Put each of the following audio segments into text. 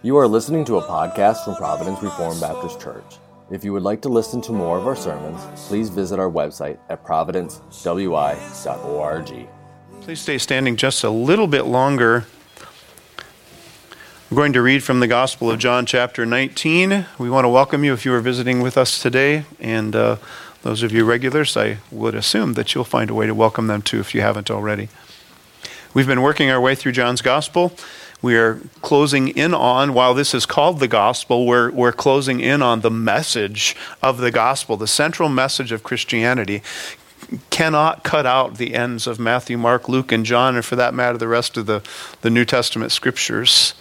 You are listening to a podcast from Providence Reformed Baptist Church. If you would like to listen to more of our sermons, please visit our website at providencewi.org. Please stay standing just a little bit longer. I'm going to read from the Gospel of John, chapter 19. We want to welcome you if you are visiting with us today, and uh, those of you regulars, I would assume that you'll find a way to welcome them too if you haven't already. We've been working our way through John's Gospel. We are closing in on, while this is called the gospel, we're, we're closing in on the message of the gospel. The central message of Christianity cannot cut out the ends of Matthew, Mark, Luke, and John, and for that matter, the rest of the, the New Testament scriptures.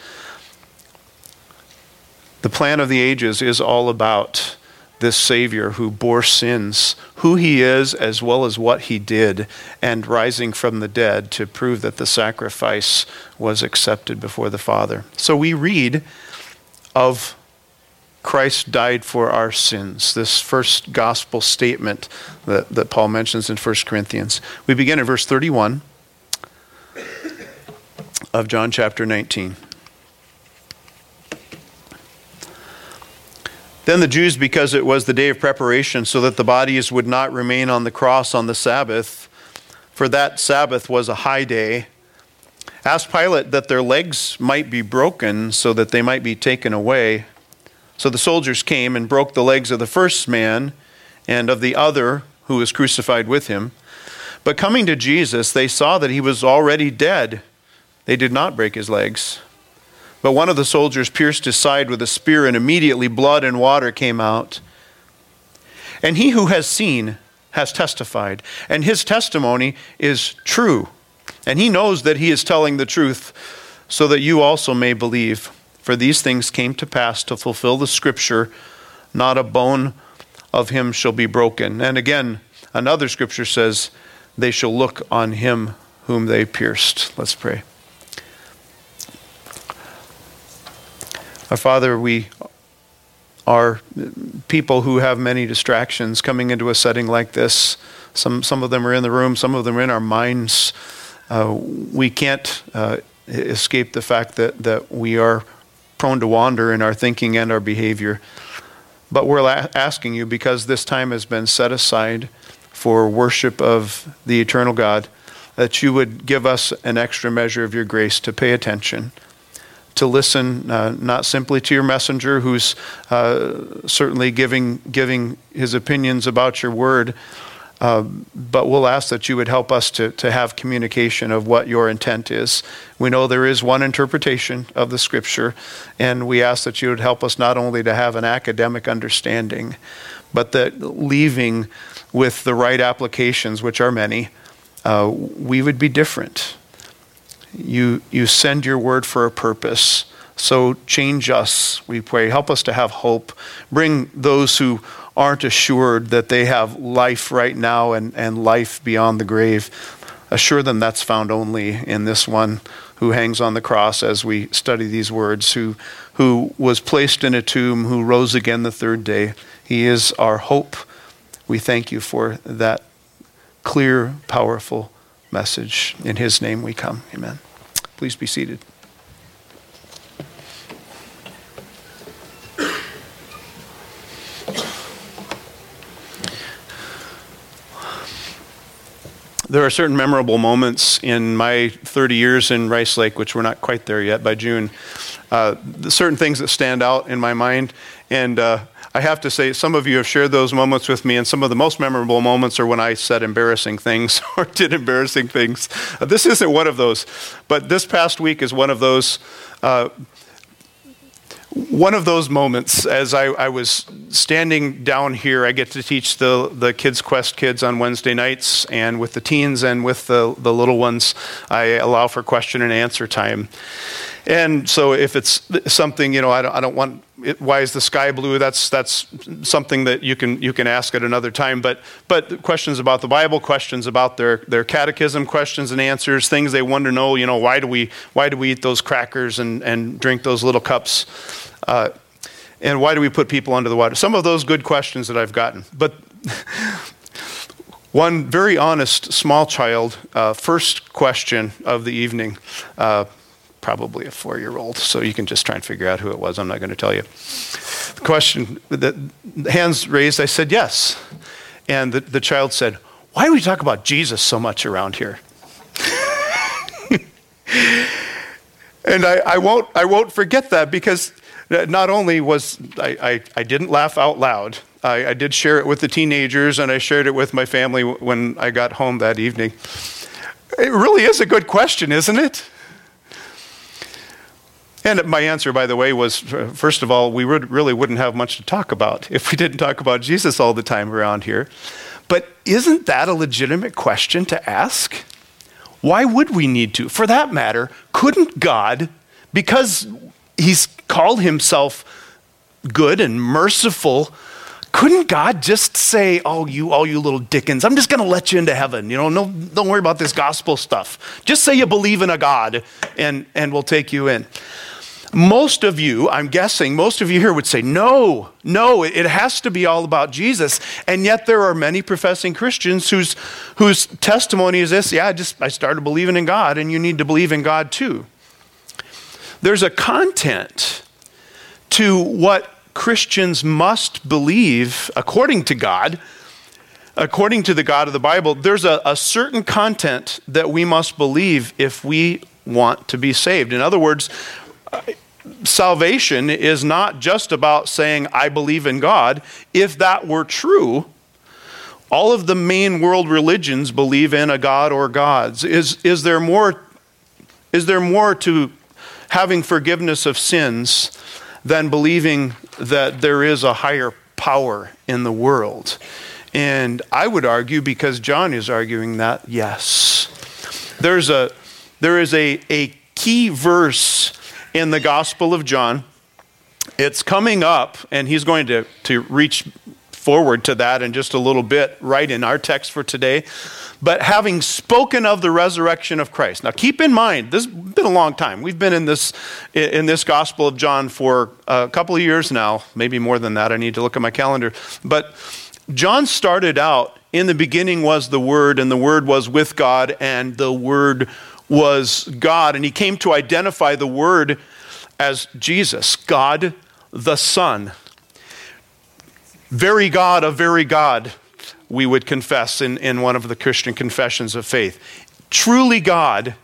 The plan of the ages is all about this Savior who bore sins, who he is as well as what he did, and rising from the dead to prove that the sacrifice was accepted before the Father. So we read of Christ died for our sins, this first gospel statement that, that Paul mentions in 1 Corinthians. We begin in verse 31 of John chapter 19. Then the Jews, because it was the day of preparation, so that the bodies would not remain on the cross on the Sabbath, for that Sabbath was a high day, asked Pilate that their legs might be broken so that they might be taken away. So the soldiers came and broke the legs of the first man and of the other who was crucified with him. But coming to Jesus, they saw that he was already dead. They did not break his legs. But one of the soldiers pierced his side with a spear, and immediately blood and water came out. And he who has seen has testified, and his testimony is true. And he knows that he is telling the truth, so that you also may believe. For these things came to pass to fulfill the scripture not a bone of him shall be broken. And again, another scripture says, They shall look on him whom they pierced. Let's pray. Our Father, we are people who have many distractions coming into a setting like this. Some, some of them are in the room, some of them are in our minds. Uh, we can't uh, escape the fact that, that we are prone to wander in our thinking and our behavior. But we're la- asking you, because this time has been set aside for worship of the eternal God, that you would give us an extra measure of your grace to pay attention to listen uh, not simply to your messenger who's uh, certainly giving, giving his opinions about your word, uh, but we'll ask that you would help us to, to have communication of what your intent is. We know there is one interpretation of the scripture, and we ask that you would help us not only to have an academic understanding, but that leaving with the right applications, which are many, uh, we would be different you, you send your word for a purpose. So change us, we pray. Help us to have hope. Bring those who aren't assured that they have life right now and, and life beyond the grave. Assure them that's found only in this one who hangs on the cross as we study these words, who, who was placed in a tomb, who rose again the third day. He is our hope. We thank you for that clear, powerful message. In his name we come. Amen. Please be seated. There are certain memorable moments in my 30 years in Rice Lake, which we're not quite there yet by June. Uh, certain things that stand out in my mind. And uh, I have to say, some of you have shared those moments with me, and some of the most memorable moments are when I said embarrassing things or did embarrassing things. Uh, this isn't one of those, but this past week is one of those. Uh, one of those moments as I, I, was standing down here, I get to teach the, the Kids Quest kids on Wednesday nights, and with the teens and with the, the little ones, I allow for question and answer time. And so if it's something, you know, I don't, I don't want, it, why is the sky blue? That's, that's something that you can, you can ask at another time. But, but questions about the Bible, questions about their, their catechism, questions and answers, things they want to know, you know, why do we, why do we eat those crackers and, and drink those little cups? Uh, and why do we put people under the water? Some of those good questions that I've gotten. But one very honest small child, uh, first question of the evening, uh, probably a four year old. So you can just try and figure out who it was. I'm not going to tell you. The question, the hands raised, I said yes. And the, the child said, Why do we talk about Jesus so much around here? and I, I, won't, I won't forget that because Uh, not only was I, I, I didn't laugh out loud, I, I, did share it with the teenagers and I shared it with my family when I got home that evening. It really is a good question, isn't it? And my answer, by the way, was uh, first of all, we would, really wouldn't have much to talk about if we didn't talk about Jesus all the time around here. But isn't that a legitimate question to ask? Why would we need to? For that matter, couldn't God, because He's called Himself good and merciful, couldn't God just say, "Oh, you, all you little Dickens, I'm just going to let you into heaven. You know, no, don't worry about this gospel stuff. Just say you believe in a God, and and we'll take you in." Most of you, I'm guessing, most of you here would say, no, no, it has to be all about Jesus. And yet there are many professing Christians whose, whose testimony is this yeah, I just I started believing in God, and you need to believe in God too. There's a content to what Christians must believe according to God, according to the God of the Bible. There's a, a certain content that we must believe if we want to be saved. In other words, salvation is not just about saying, I believe in God. If that were true, all of the main world religions believe in a God or gods. Is, is, there, more, is there more to having forgiveness of sins than believing that there is a higher power in the world? And I would argue, because John is arguing that, yes. There's a, there is a, a key verse in the Gospel of John. It's coming up, and he's going to, to reach forward to that in just a little bit, right in our text for today. But having spoken of the resurrection of Christ. Now keep in mind, this has been a long time. We've been in this in this Gospel of John for a couple of years now, maybe more than that. I need to look at my calendar. But John started out in the beginning was the Word, and the Word was with God, and the Word was God, and he came to identify the Word as Jesus, God the Son. Very God of very God, we would confess in, in one of the Christian confessions of faith. Truly God,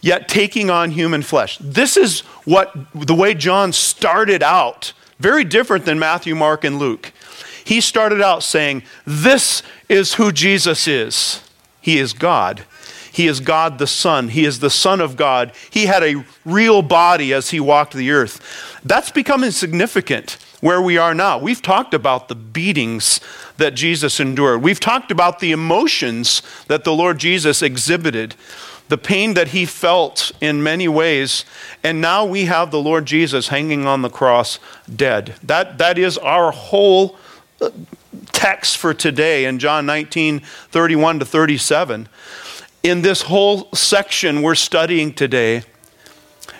yet taking on human flesh. This is what the way John started out, very different than Matthew, Mark, and Luke. He started out saying, This is who Jesus is. He is God he is God the Son. He is the Son of God. He had a real body as he walked the earth. That's becoming significant where we are now. We've talked about the beatings that Jesus endured, we've talked about the emotions that the Lord Jesus exhibited. The pain that he felt in many ways, and now we have the Lord Jesus hanging on the cross dead. That, that is our whole uh, text for today in John 19 31 to 37 in this whole section we're studying today,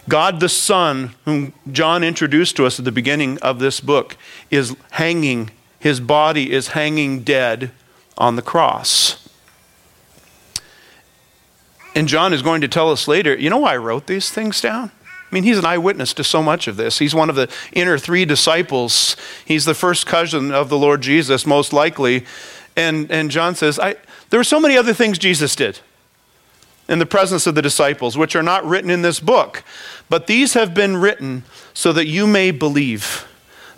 God the Son, whom John introduced to us at the beginning of this book, is hanging, his body is hanging dead on the cross. And John is going to tell us later, you know why I wrote these things down? I mean, he's an eyewitness to so much of this. He's one of the inner three disciples. He's the first cousin of the Lord Jesus, most likely. And, and John says, I, there were so many other things Jesus did in the presence of the disciples, which are not written in this book. But these have been written so that you may believe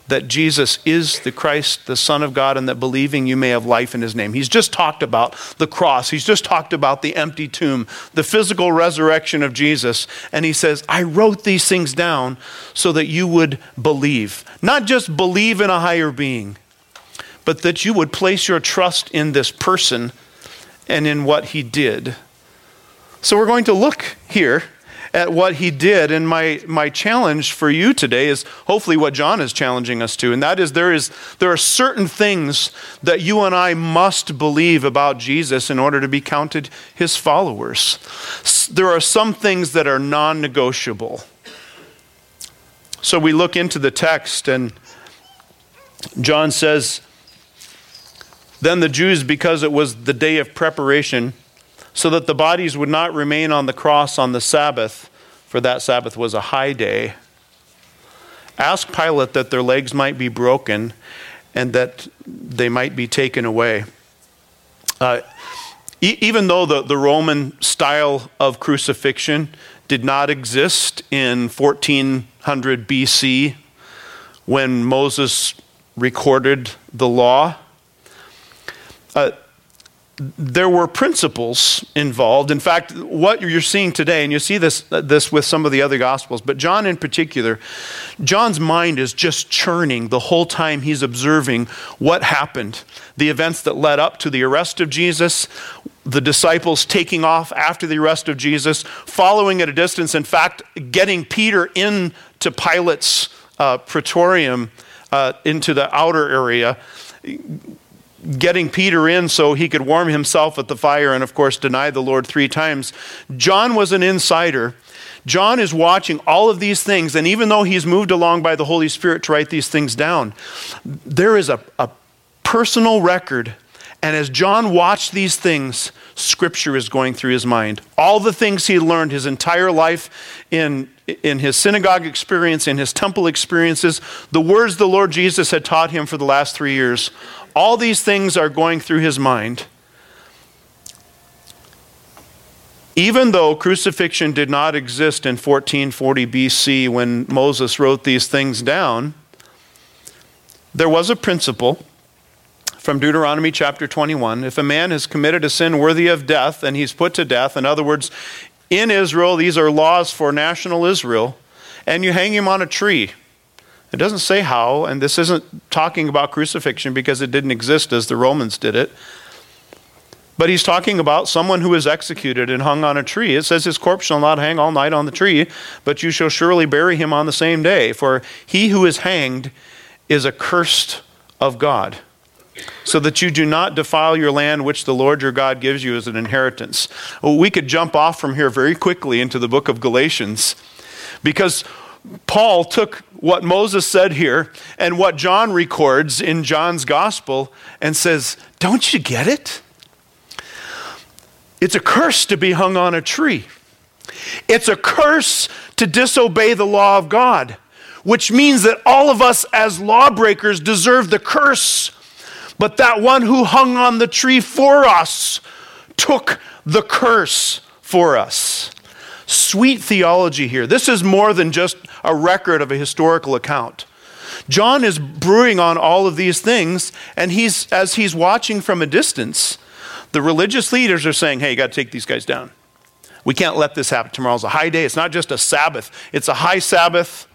that Jesus is the Christ, the Son of God, and that believing you may have life in his name. He's just talked about the cross, he's just talked about the empty tomb, the physical resurrection of Jesus. And he says, I wrote these things down so that you would believe. Not just believe in a higher being, but that you would place your trust in this person and in what he did. So we're going to look here at what he did. And my, my challenge for you today is hopefully what John is challenging us to. And that is there, is there are certain things that you and I must believe about Jesus in order to be counted his followers. There are some things that are non negotiable. So we look into the text, and John says, Then the Jews, because it was the day of preparation, so that the bodies would not remain on the cross on the Sabbath, for that Sabbath was a high day, Ask Pilate that their legs might be broken and that they might be taken away. Uh, e- even though the, the Roman style of crucifixion did not exist in 1400 BC when Moses recorded the law, uh, there were principles involved. In fact, what you're seeing today, and you see this, this with some of the other gospels, but John in particular, John's mind is just churning the whole time he's observing what happened, the events that led up to the arrest of Jesus, the disciples taking off after the arrest of Jesus, following at a distance, in fact, getting Peter into Pilate's uh, praetorium uh, into the outer area getting Peter in so he could warm himself at the fire and, of course, deny the Lord three times. John was an insider. John is watching all of these things, and even though he's moved along by the Holy Spirit to write these things down, there is a, a personal record. And as John watched these things, Scripture is going through his mind. All the things he learned his entire life in, in his synagogue experience, in his temple experiences, the words the Lord Jesus had taught him for the last three years, all these things are going through his mind. Even though crucifixion did not exist in 1440 BC when Moses wrote these things down, there was a principle from Deuteronomy chapter 21. If a man has committed a sin worthy of death and he's put to death, in other words, in Israel, these are laws for national Israel, and you hang him on a tree. It doesn't say how, and this isn't talking about crucifixion because it didn't exist as the Romans did it. But he's talking about someone who is executed and hung on a tree. It says his corpse shall not hang all night on the tree, but you shall surely bury him on the same day. For he who is hanged is accursed of God, so that you do not defile your land which the Lord your God gives you as an inheritance. Well, we could jump off from here very quickly into the book of Galatians because Paul took what Moses said here and what John records in John's gospel and says, Don't you get it? It's a curse to be hung on a tree. It's a curse to disobey the law of God, which means that all of us as lawbreakers deserve the curse. But that one who hung on the tree for us took the curse for us. Sweet theology here. This is more than just a record of a historical account. John is brewing on all of these things, and he's, as he's watching from a distance, the religious leaders are saying, hey, you got to take these guys down. We can't let this happen. Tomorrow's a high day. It's not just a Sabbath, it's a high Sabbath.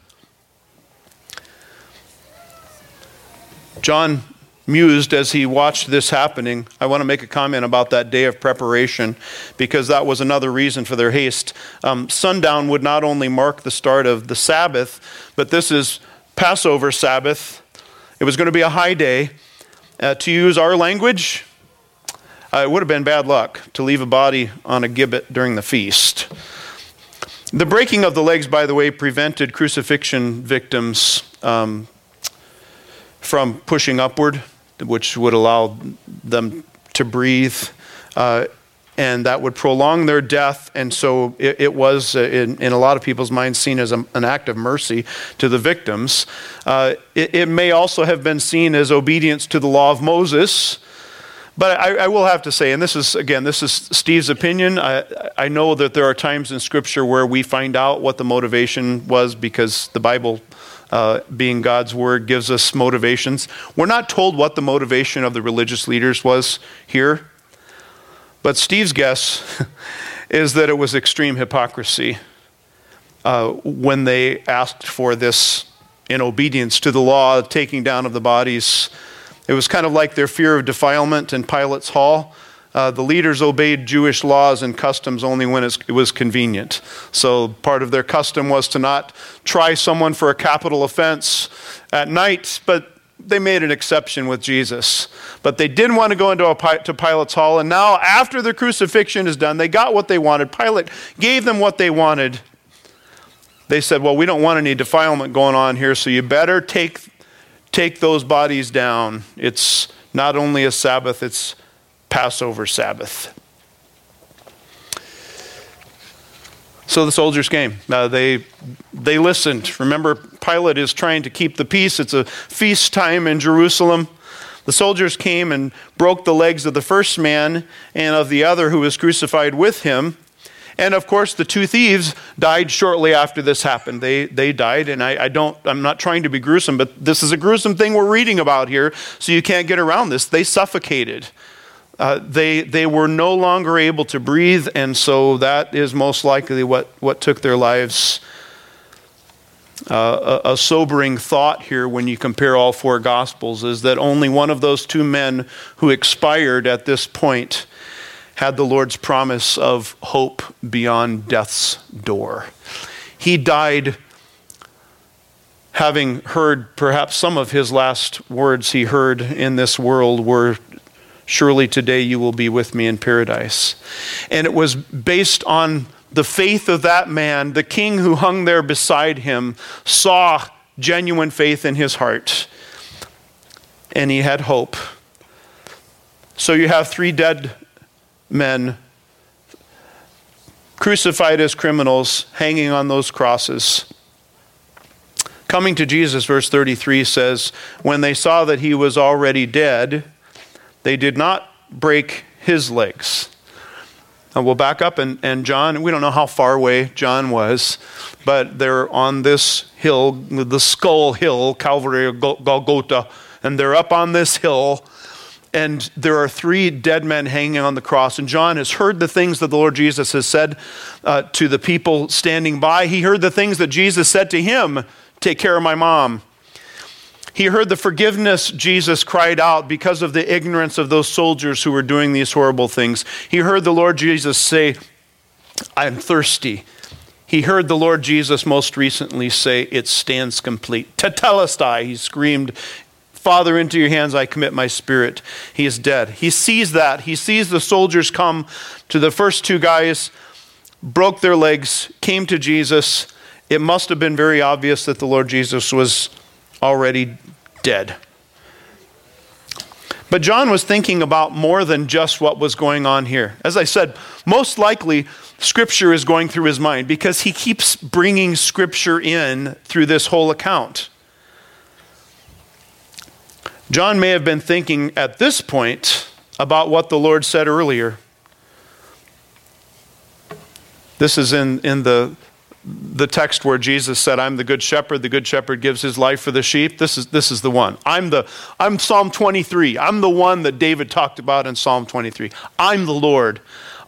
John mused as he watched this happening. I want to make a comment about that day of preparation because that was another reason for their haste. Um, sundown would not only mark the start of the Sabbath, but this is Passover Sabbath. It was going to be a high day. Uh, to use our language, uh, it would have been bad luck to leave a body on a gibbet during the feast. The breaking of the legs, by the way, prevented crucifixion victims um, from pushing upward which would allow them to breathe. Uh, and that would prolong their death. And so it, it was, uh, in, in, a lot of people's minds, seen as a, an act of mercy to the victims. Uh, it, it, may also have been seen as obedience to the law of Moses. But I, I will have to say, and this is, again, this is Steve's opinion. I, I know that there are times in Scripture where we find out what the motivation was because the Bible uh, being God's word, gives us motivations. We're not told what the motivation of the religious leaders was here, but Steve's guess is that it was extreme hypocrisy uh, when they asked for this in obedience to the law, taking down of the bodies. It was kind of like their fear of defilement in Pilate's hall. Uh, the leaders obeyed Jewish laws and customs only when it was convenient. So part of their custom was to not try someone for a capital offense at night, but they made an exception with Jesus. But they didn't want to go into a, to Pilate's hall, and now after the crucifixion is done, they got what they wanted. Pilate gave them what they wanted. They said, "Well, we don't want any defilement going on here, so you better take take those bodies down. It's not only a Sabbath; it's Passover Sabbath. So the soldiers came. Uh, they, they listened. Remember, Pilate is trying to keep the peace. It's a feast time in Jerusalem. The soldiers came and broke the legs of the first man and of the other who was crucified with him. And of course, the two thieves died shortly after this happened. They, they died, and I, I don't, I'm not trying to be gruesome, but this is a gruesome thing we're reading about here, so you can't get around this. They suffocated. Uh, they, they were no longer able to breathe, and so that is most likely what, what took their lives. Uh, a, a, sobering thought here when you compare all four Gospels is that only one of those two men who expired at this point had the Lord's promise of hope beyond death's door. He died having heard perhaps some of his last words he heard in this world were Surely today you will be with me in paradise. And it was based on the faith of that man, the king who hung there beside him, saw genuine faith in his heart. And he had hope. So you have three dead men crucified as criminals, hanging on those crosses. Coming to Jesus, verse 33 says, When they saw that he was already dead, they did not break his legs. Now we'll back up, and, and John, we don't know how far away John was, but they're on this hill, the skull hill, Calvary, Golgotha, and they're up on this hill, and there are three dead men hanging on the cross. And John has heard the things that the Lord Jesus has said uh, to the people standing by. He heard the things that Jesus said to him take care of my mom. He heard the forgiveness Jesus cried out because of the ignorance of those soldiers who were doing these horrible things. He heard the Lord Jesus say, I'm thirsty. He heard the Lord Jesus most recently say, It stands complete. Tetelestai, he screamed, Father, into your hands I commit my spirit. He is dead. He sees that. He sees the soldiers come to the first two guys, broke their legs, came to Jesus. It must have been very obvious that the Lord Jesus was already dead. But John was thinking about more than just what was going on here. As I said, most likely Scripture is going through his mind because he keeps bringing Scripture in through this whole account. John may have been thinking at this point about what the Lord said earlier. This is in, in the the text where Jesus said, I'm the good shepherd, the good shepherd gives his life for the sheep. This is, this is the one. I'm, the, I'm Psalm 23. I'm the one that David talked about in Psalm 23. I'm the Lord.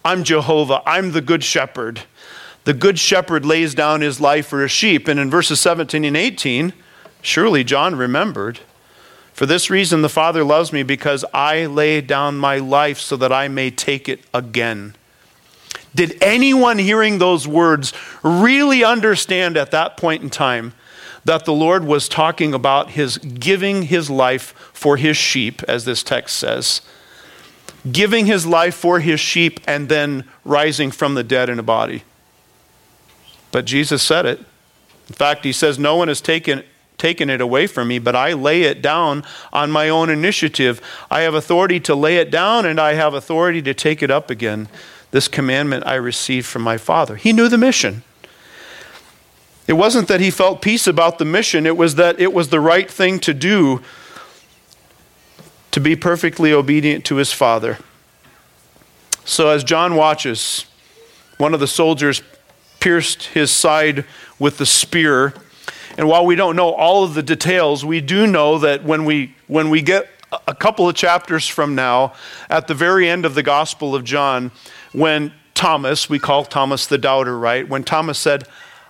I'm Jehovah. I'm the good shepherd. The good shepherd lays down his life for his sheep. And in verses 17 and 18, surely John remembered. For this reason, the Father loves me because I lay down my life so that I may take it again. Did anyone hearing those words really understand at that point in time that the Lord was talking about his giving his life for his sheep, as this text says? Giving his life for his sheep and then rising from the dead in a body. But Jesus said it. In fact, he says, No one has taken, taken it away from me, but I lay it down on my own initiative. I have authority to lay it down, and I have authority to take it up again. This commandment I received from my Father. He knew the mission. It wasn't that he felt peace about the mission, it was that it was the right thing to do to be perfectly obedient to his Father. So as John watches, one of the soldiers pierced his side with the spear. And while we don't know all of the details, we do know that when we, when we get a couple of chapters from now, at the very end of the Gospel of John, when Thomas, we call Thomas the doubter, right? When Thomas said,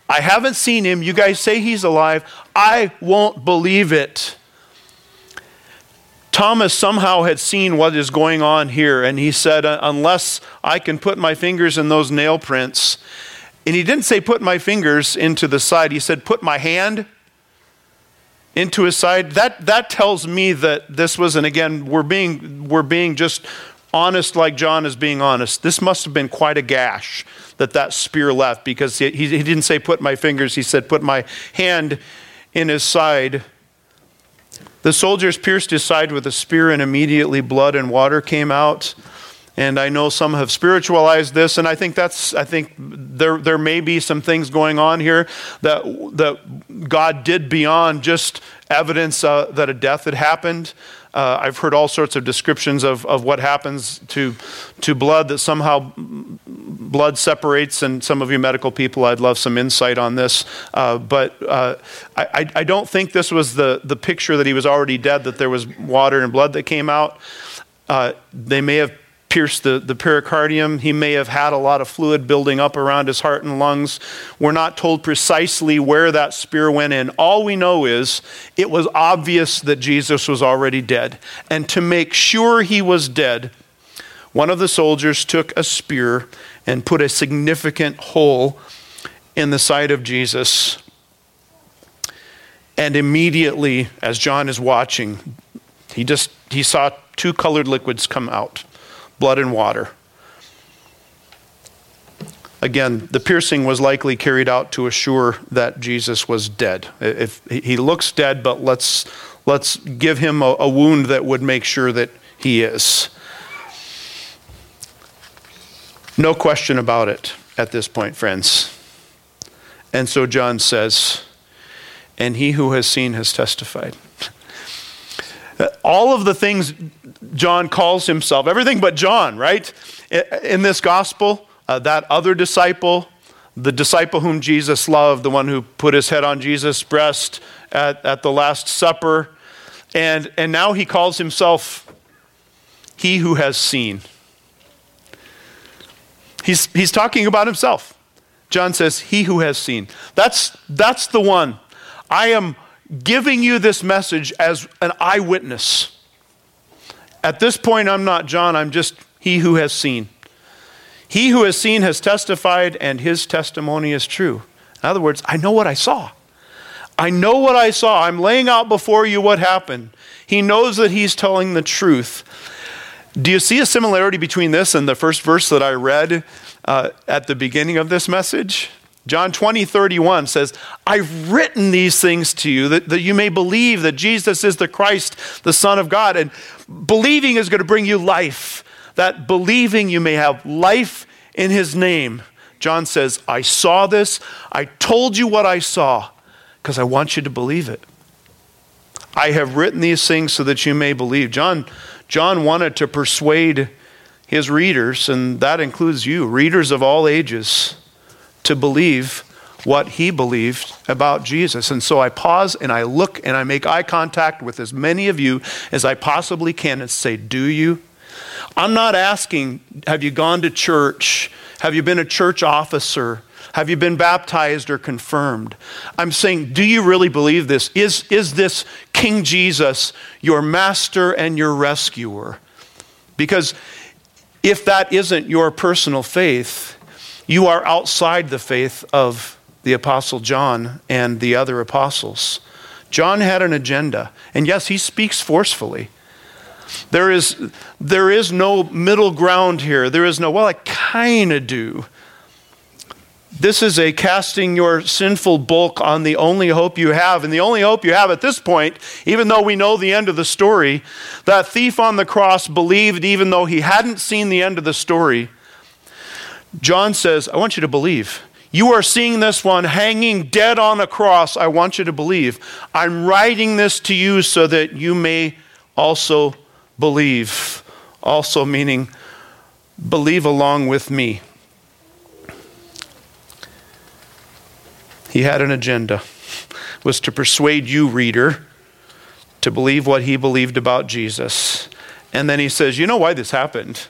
I haven't seen him. You guys say he's alive. I won't believe it. Thomas somehow had seen what is going on here, and he said, uh, Unless I can put my fingers in those nail prints, and he didn't say put my fingers into the side, he said put my hand into his side. That, that tells me that this was, and again, we're being, we're being just honest like John is being honest, this must have been quite a gash that that spear left because he, he didn't say put my fingers, he said put my hand in his side. The soldiers pierced his side with a spear, and immediately blood and water came out. And I know some have spiritualized this, and I think that's I think there there may be some things going on here that that God did beyond just evidence uh, that a death had happened. Uh, I've heard all sorts of descriptions of, of what happens to, to blood that somehow blood separates, and some of you medical people, I'd love some insight on this. Uh, but uh, I, I don't think this was the, the picture that he was already dead, that there was water and blood that came out. Uh, they may have pierced the, the pericardium. He may have had a lot of fluid building up around his heart and lungs. We're not told precisely where that spear went in. All we know is it was obvious that Jesus was already dead. And to make sure he was dead, one of the soldiers took a spear and put a significant hole in the side of Jesus. And immediately, as John is watching, he just he saw two colored liquids come out blood and water. Again, the piercing was likely carried out to assure that Jesus was dead. If he looks dead, but let's let's give him a, a wound that would make sure that he is. No question about it at this point, friends. And so John says, and he who has seen has testified. All of the things John calls himself, everything but John, right? In this gospel, uh, that other disciple, the disciple whom Jesus loved, the one who put his head on Jesus' breast at, at the Last Supper, and, and now he calls himself he who has seen. He's, he's talking about himself. John says, He who has seen. That's, that's the one. I am giving you this message as an eyewitness. At this point, I'm not John, I'm just he who has seen. He who has seen has testified, and his testimony is true. In other words, I know what I saw. I know what I saw. I'm laying out before you what happened. He knows that he's telling the truth. Do you see a similarity between this and the first verse that I read uh, at the beginning of this message? John 20, 31 says, I've written these things to you that, that you may believe that Jesus is the Christ, the Son of God. And believing is going to bring you life. That believing you may have life in his name. John says, I saw this. I told you what I saw because I want you to believe it. I have written these things so that you may believe. John, John wanted to persuade his readers, and that includes you, readers of all ages to believe what he believed about Jesus. And so I pause and I look and I make eye contact with as many of you as I possibly can and say, Do you? I'm not asking, Have you gone to church? Have you been a church officer? Have you been baptized or confirmed? I'm saying, do you really believe this? Is, is this King Jesus your master and your rescuer? Because if that isn't your personal faith, you are outside the faith of the Apostle John and the other apostles. John had an agenda, and yes, he speaks forcefully. There is, there is no middle ground here. There is no, well, I kind of do. This is a casting your sinful bulk on the only hope you have. And the only hope you have at this point, even though we know the end of the story, that thief on the cross believed even though he hadn't seen the end of the story. John says, I want you to believe. You are seeing this one hanging dead on a cross. I want you to believe. I'm writing this to you so that you may also believe. Also, meaning believe along with me. He had an agenda was to persuade you reader to believe what he believed about Jesus. And then he says, "You know why this happened?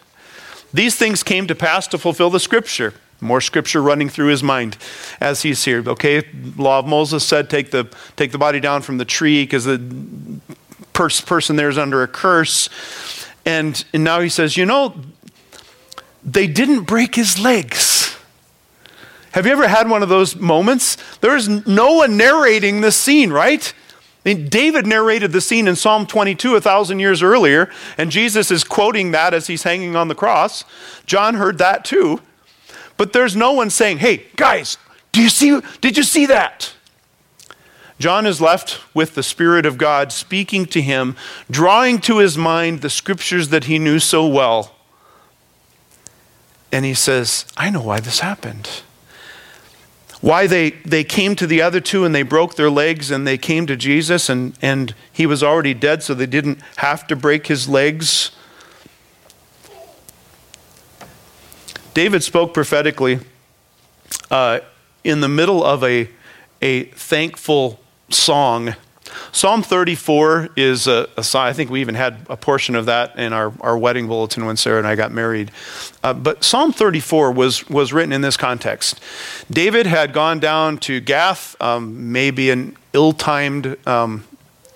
These things came to pass to fulfill the scripture. More scripture running through his mind as he's here. Okay, law of Moses said, take the, take the body down from the tree because the pers- person there is under a curse. And, and now he says, you know, they didn't break his legs. Have you ever had one of those moments? There is no one narrating the scene, right? I mean, David narrated the scene in Psalm 22 a thousand years earlier, and Jesus is quoting that as he's hanging on the cross. John heard that too. But there's no one saying, hey, guys, do you see, did you see that? John is left with the Spirit of God speaking to him, drawing to his mind the scriptures that he knew so well. and he says, I know why this happened. Why they, they came to the other two and they broke their legs and they came to Jesus and, and he was already dead, so they didn't have to break his legs. David spoke prophetically uh, in the middle of a, a thankful song. Psalm 34 is a, a, I think we even had a portion of that in our, our wedding bulletin when Sarah and I got married. Uh, but Psalm 34 was, was written in this context. David had gone down to Gath, um, maybe an ill timed um,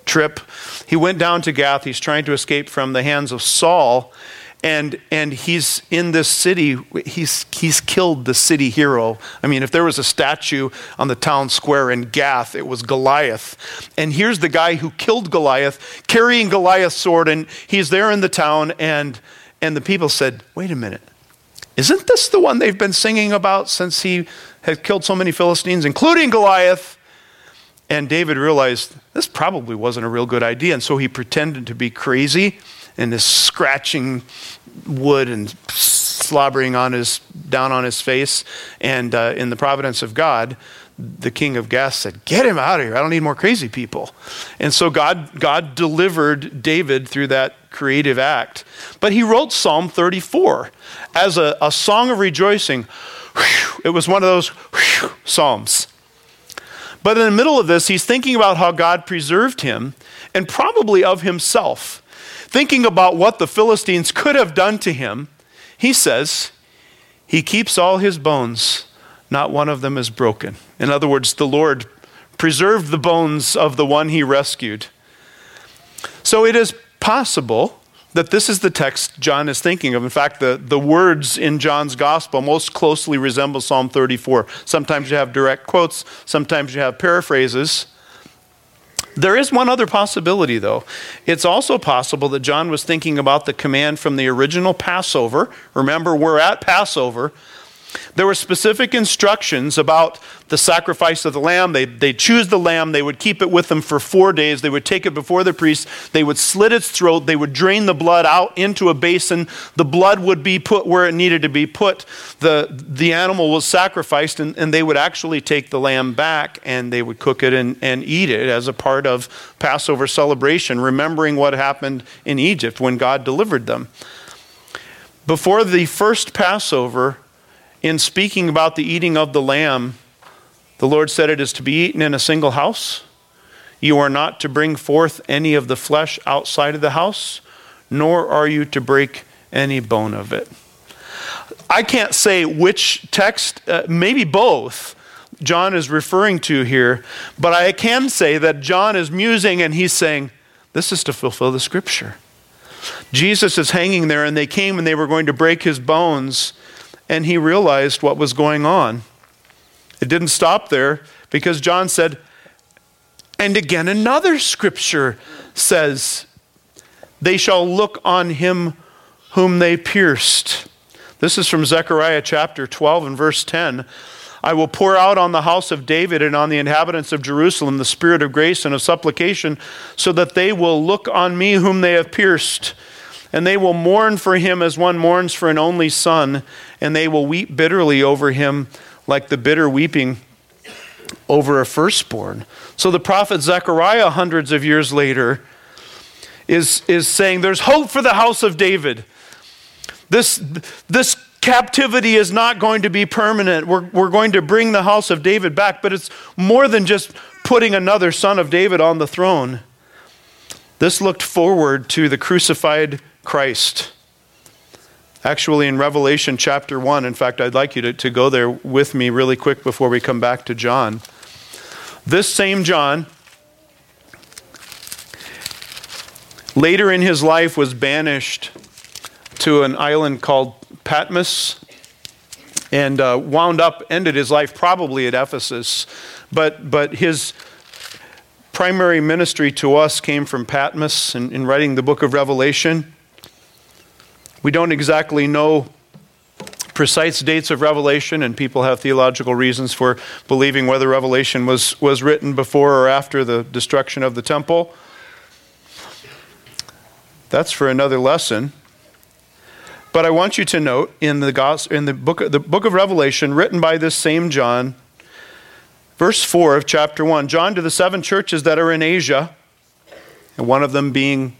trip. He went down to Gath. He's trying to escape from the hands of Saul and and he's in this city he's he's killed the city hero. I mean if there was a statue on the town square in gath it was goliath. And here's the guy who killed goliath carrying goliath's sword and he's there in the town and and the people said wait a minute. Isn't this the one they've been singing about since he had killed so many philistines including goliath? And david realized this probably wasn't a real good idea and so he pretended to be crazy and is scratching wood and slobbering on his down on his face. And uh, in the providence of God, the king of Gath said, "Get him out of here! I don't need more crazy people." And so God God delivered David through that creative act. But he wrote Psalm 34 as a, a song of rejoicing. It was one of those psalms. But in the middle of this, he's thinking about how God preserved him and probably of himself thinking about what the Philistines could have done to him, he says, He keeps all his bones, not one of them is broken. In other words, the Lord preserved the bones of the one he rescued. So it is possible that this is the text John is thinking of. In fact, the, the words in John's gospel most closely resemble Psalm 34. Sometimes you have direct quotes, sometimes you have paraphrases. There is one other possibility, though. It's also possible that John was thinking about the command from the original Passover. Remember, we're at Passover. There were specific instructions about the sacrifice of the lamb. They, they choose the lamb, they would keep it with them for four days. They would take it before the priest, they would slit its throat, they would drain the blood out into a basin. The blood would be put where it needed to be put. The, the animal was sacrificed, and, and they would actually take the lamb back and they would cook it and, and eat it as a part of Passover celebration, remembering what happened in Egypt when God delivered them. Before the first Passover, in speaking about the eating of the lamb, the Lord said it is to be eaten in a single house. You are not to bring forth any of the flesh outside of the house, nor are you to break any bone of it. I can't say which text, uh, maybe both, John is referring to here, but I can say that John is musing and he's saying, This is to fulfill the scripture. Jesus is hanging there, and they came and they were going to break his bones and he realized what was going on. It didn't stop there because John said, and again, another scripture says, They shall look on him whom they pierced. This is from Zechariah chapter 12 and verse 10. I will pour out on the house of David and on the inhabitants of Jerusalem the spirit of grace and of supplication, so that they will look on me whom they have pierced and they will mourn for him as one mourns for an only son, and they will weep bitterly over him like the bitter weeping over a firstborn. So the prophet Zechariah, hundreds of years later, is, is saying there's hope for the house of David. This, this captivity is not going to be permanent. We're, we're going to bring the house of David back, but it's more than just putting another son of David on the throne. This looked forward to the crucified Christ. Actually, in Revelation chapter 1, in fact, I'd like you to, to go there with me really quick before we come back to John. This same John, later in his life, was banished to an island called Patmos and uh, wound up, ended his life probably at Ephesus. But, but his primary ministry to us came from Patmos in, in writing the book of Revelation. We don't exactly know precise dates of Revelation, and people have theological reasons for believing whether Revelation was, was written before or after the destruction of the temple. That's for another lesson. But I want you to note in the, gospel, in the, book, the book of Revelation, written by this same John, verse 4 of chapter 1, John to the seven churches that are in Asia, and one of them being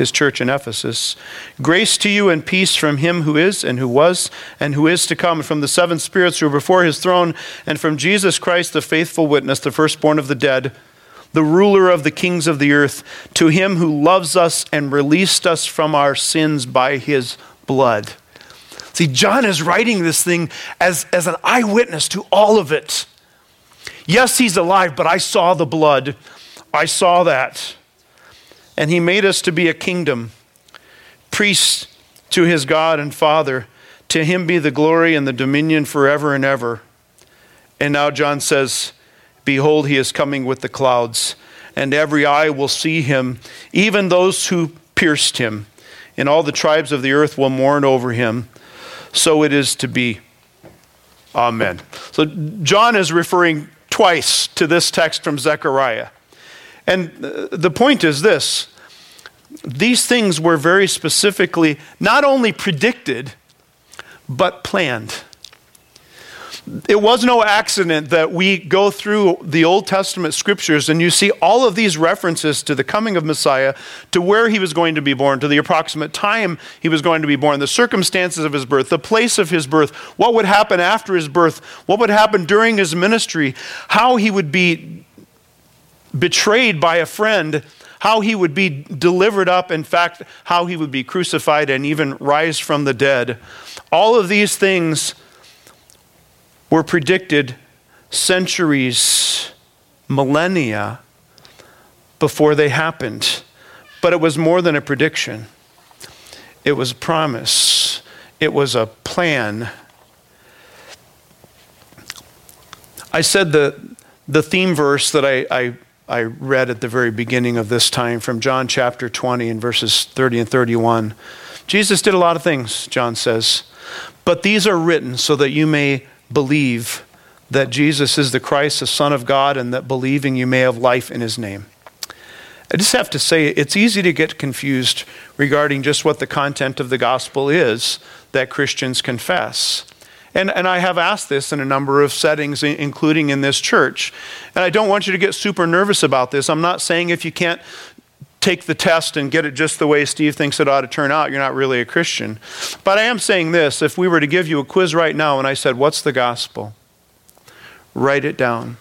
his church in Ephesus. Grace to you and peace from him who is, and who was, and who is to come, from the seven spirits who are before his throne, and from Jesus Christ, the faithful witness, the firstborn of the dead, the ruler of the kings of the earth, to him who loves us and released us from our sins by his blood. See, John is writing this thing as, as an eyewitness to all of it. Yes, he's alive, but I saw the blood. I saw that and he made us to be a kingdom, priests to his God and Father. To him be the glory and the dominion forever and ever. And now John says, Behold, he is coming with the clouds, and every eye will see him, even those who pierced him, and all the tribes of the earth will mourn over him. So it is to be. Amen. So John is referring twice to this text from Zechariah. And uh, the point is this these things were very specifically not only predicted, but planned. It was no accident that we go through the Old Testament scriptures and you see all of these references to the coming of Messiah, to where he was going to be born, to the approximate time he was going to be born, the circumstances of his birth, the place of his birth, what would happen after his birth, what would happen during his ministry, how he would be betrayed by a friend, how he would be delivered up, in fact, how he would be crucified and even rise from the dead. All of these things were predicted centuries, millennia before they happened. But it was more than a prediction, it was a promise, it was a plan. I said the, the theme verse that I, I I read at the very beginning of this time from John chapter 20 and verses 30 and 31. Jesus did a lot of things, John says, but these are written so that you may believe that Jesus is the Christ, the Son of God, and that believing you may have life in his name. I just have to say, it's easy to get confused regarding just what the content of the gospel is that Christians confess. And, and I have asked this in a number of settings, including in this church. And I don't want you to get super nervous about this. I'm not saying if you can't take the test and get it just the way Steve thinks it ought to turn out, you're not really a Christian. But I am saying this if we were to give you a quiz right now and I said, What's the gospel? Write it down.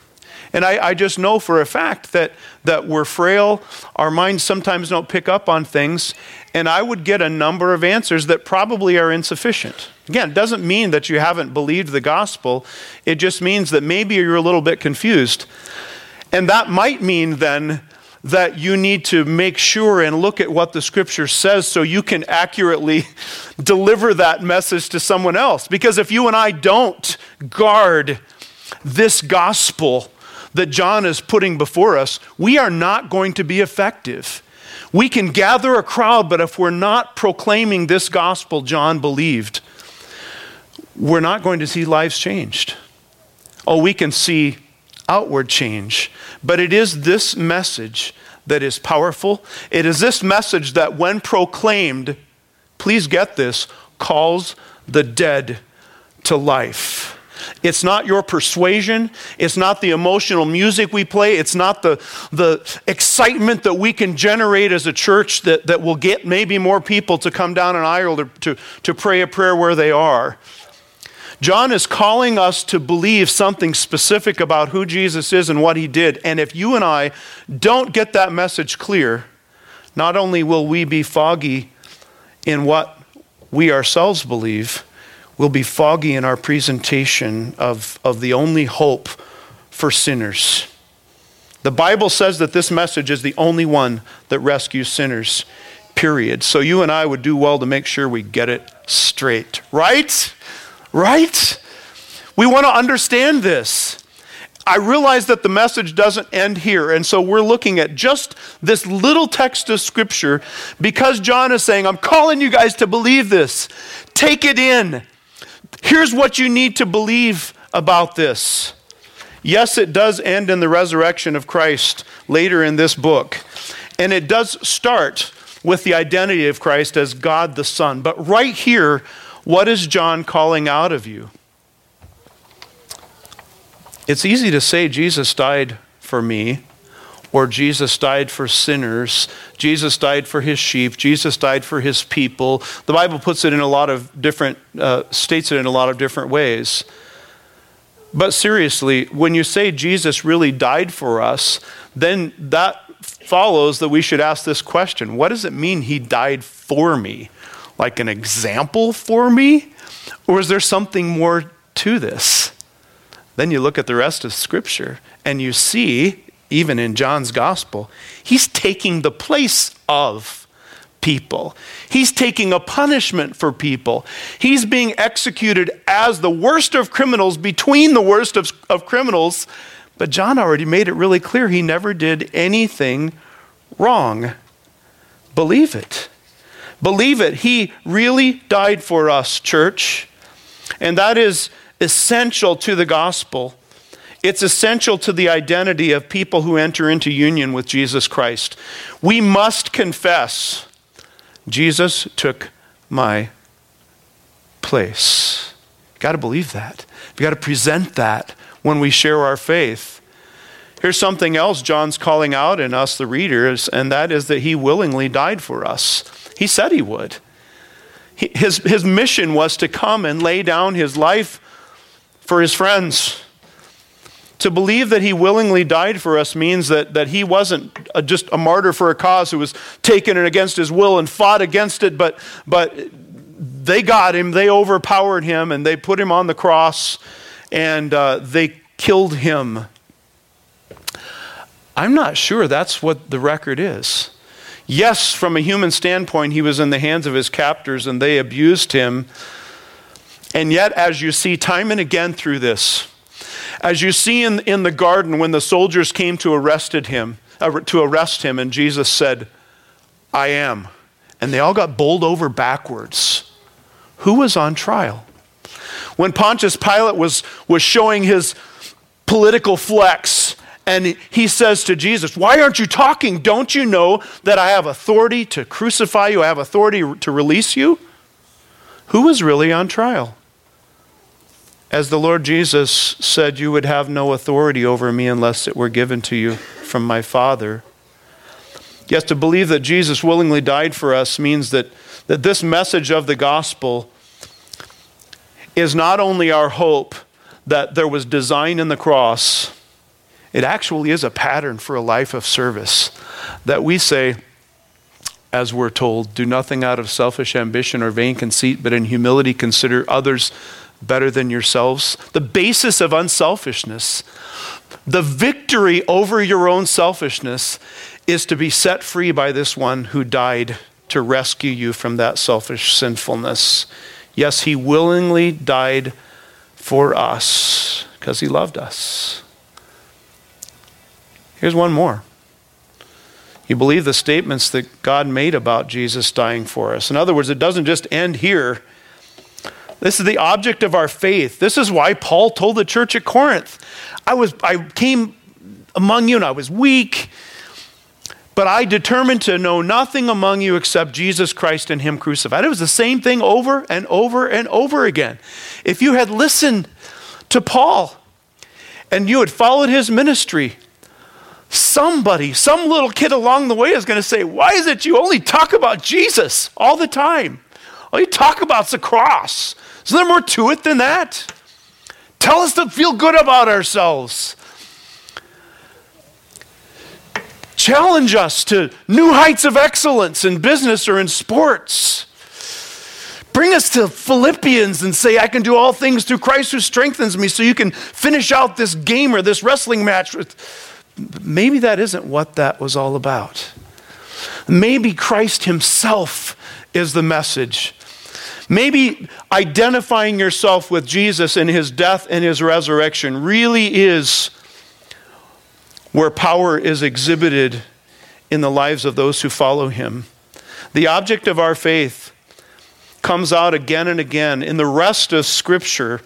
And I, I, just know for a fact that, that we're frail, our minds sometimes don't pick up on things, and I would get a number of answers that probably are insufficient. Again, it doesn't mean that you haven't believed the gospel, it just means that maybe you're a little bit confused. And that might mean then that you need to make sure and look at what the scripture says so you can accurately deliver that message to someone else. Because if you and I don't guard this gospel, that John is putting before us, we are not going to be effective. We can gather a crowd, but if we're not proclaiming this gospel John believed, we're not going to see lives changed. Oh, we can see outward change, but it is this message that is powerful. It is this message that, when proclaimed, please get this, calls the dead to life. It's not your persuasion. It's not the emotional music we play. It's not the, the excitement that we can generate as a church that, that will get maybe more people to come down an aisle to, to, to pray a prayer where they are. John is calling us to believe something specific about who Jesus is and what he did. And if you and I don't get that message clear, not only will we be foggy in what we ourselves believe, we'll be foggy in our presentation of, of the only hope for sinners. The Bible says that this message is the only one that rescues sinners, period. So you and I would do well to make sure we get it straight, right? Right? We want to understand this. I realize that the message doesn't end here. And so we're looking at just this little text of scripture because John is saying, I'm calling you guys to believe this. Take it in. Here's what you need to believe about this. Yes, it does end in the resurrection of Christ later in this book. And it does start with the identity of Christ as God the Son. But right here, what is John calling out of you? It's easy to say Jesus died for me, or Jesus died for sinners, Jesus died for his sheep, Jesus died for his people. The Bible puts it in a lot of different, uh, states it in a lot of different ways. But seriously, when you say Jesus really died for us, then that follows that we should ask this question What does it mean he died for me? Like an example for me? Or is there something more to this? Then you look at the rest of Scripture and you see, even in John's Gospel, he's taking the place of people. He's taking a punishment for people. He's being executed as the worst of criminals between the worst of, of criminals. But John already made it really clear he never did anything wrong. Believe it. Believe it. He really died for us, church. And that is essential to the gospel. It's essential to the identity of people who enter into union with Jesus Christ. We must confess Jesus took my place. You've got to believe that. You've got to present that when we share our faith. Here's something else John's calling out in us, the readers, and that is that he willingly died for us. He said he would. His, his mission was to come and lay down his life for his friends. To believe that he willingly died for us means that, that he wasn't a, just a martyr for a cause who was taken and against his will and fought against it, but, but they got him, they overpowered him, and they put him on the cross and uh, they killed him. I'm not sure that's what the record is. Yes, from a human standpoint, he was in the hands of his captors and they abused him and yet, as you see time and again through this, as you see in, in the garden when the soldiers came to arrested him, uh, to arrest him, and Jesus said, I am. And they all got bowled over backwards. Who was on trial? When Pontius Pilate was, was showing his political flex, and he says to Jesus, Why aren't you talking? Don't you know that I have authority to crucify you? I have authority to release you? Who was really on trial? As the Lord Jesus said, You would have no authority over me unless it were given to you from my Father. Yes, to believe that Jesus willingly died for us means that, that this message of the gospel is not only our hope that there was design in the cross, it actually is a pattern for a life of service. That we say, as we're told, do nothing out of selfish ambition or vain conceit, but in humility consider others better than yourselves. The basis of unselfishness, the victory over your own selfishness, is to be set free by this one who died to rescue you from that selfish sinfulness. Yes, he willingly died for us because he loved us. Here's one more. You believe the statements that God made about Jesus dying for us. In other words, it doesn't just end here this is the object of our faith. This is why Paul told the church at Corinth, I was I came among you and I was weak, but I determined to know nothing among you except Jesus Christ and him crucified. It was the same thing over and over and over again. If you had listened to Paul and you had followed his ministry, somebody, some little kid along the way is going to say, Why is it you only talk about Jesus all the time? All you talk about is the cross. Is there more to it than that? Tell us to feel good about ourselves. Challenge us to new heights of excellence in business or in sports. Bring us to Philippians and say, I can do all things through Christ who strengthens me, so you can finish out this game or this wrestling match. with. Maybe that isn't what that was all about. Maybe Christ Himself is the message Maybe identifying yourself with Jesus and his death and his resurrection really is where power is exhibited in the lives of those who follow him. The object of our faith comes out again and again in the rest of Scripture,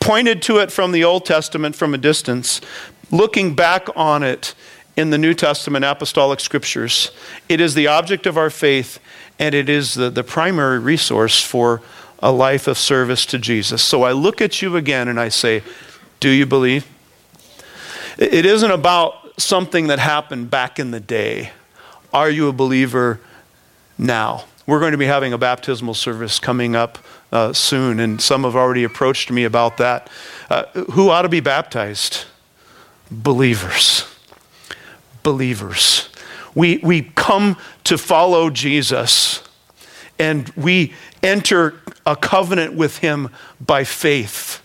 pointed to it from the Old Testament from a distance, looking back on it in the New Testament apostolic scriptures. It is the object of our faith, and it is the, the primary resource for a life of service to Jesus. So I look at you again and I say, Do you believe? It isn't about something that happened back in the day. Are you a believer now? We're going to be having a baptismal service coming up uh, soon, and some have already approached me about that. Uh, who ought to be baptized? Believers. Believers. We, we come to follow Jesus, and we enter a covenant with Him by faith.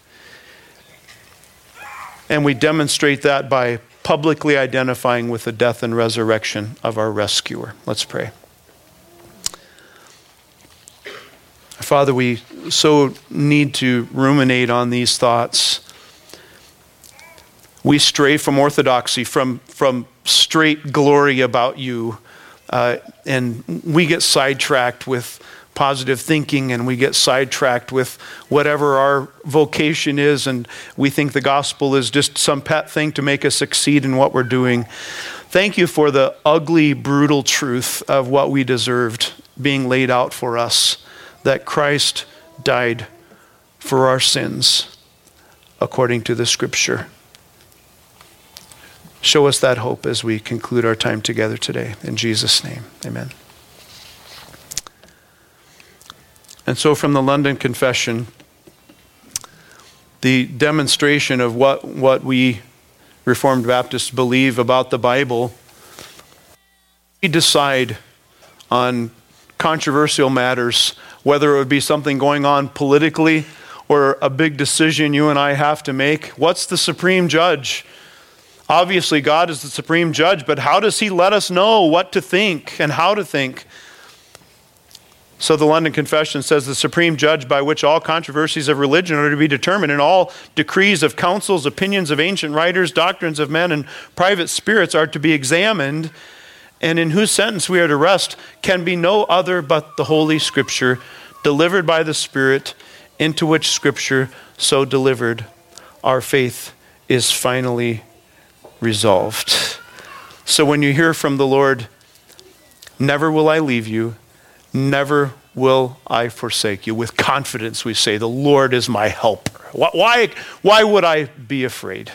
And we demonstrate that by publicly identifying with the death and resurrection of our rescuer. Let's pray. Father, we so need to ruminate on these thoughts. We stray from orthodoxy, from, from straight glory about you, uh, and we get sidetracked with positive thinking and we get sidetracked with whatever our vocation is, and we think the gospel is just some pet thing to make us succeed in what we're doing. Thank you for the ugly, brutal truth of what we deserved being laid out for us that Christ died for our sins according to the scripture. Show us that hope as we conclude our time together today. In Jesus' name, amen. And so, from the London Confession, the demonstration of what, what we Reformed Baptists believe about the Bible, we decide on controversial matters, whether it would be something going on politically or a big decision you and I have to make. What's the supreme judge? Obviously, God is the supreme judge, but how does He let us know what to think and how to think? So the London Confession says the supreme judge by which all controversies of religion are to be determined, and all decrees of councils, opinions of ancient writers, doctrines of men, and private spirits are to be examined, and in whose sentence we are to rest, can be no other but the Holy Scripture, delivered by the Spirit, into which Scripture, so delivered, our faith is finally resolved. So when you hear from the Lord, never will I leave you Never will I forsake you. With confidence, we say, The Lord is my helper. Why, why would I be afraid?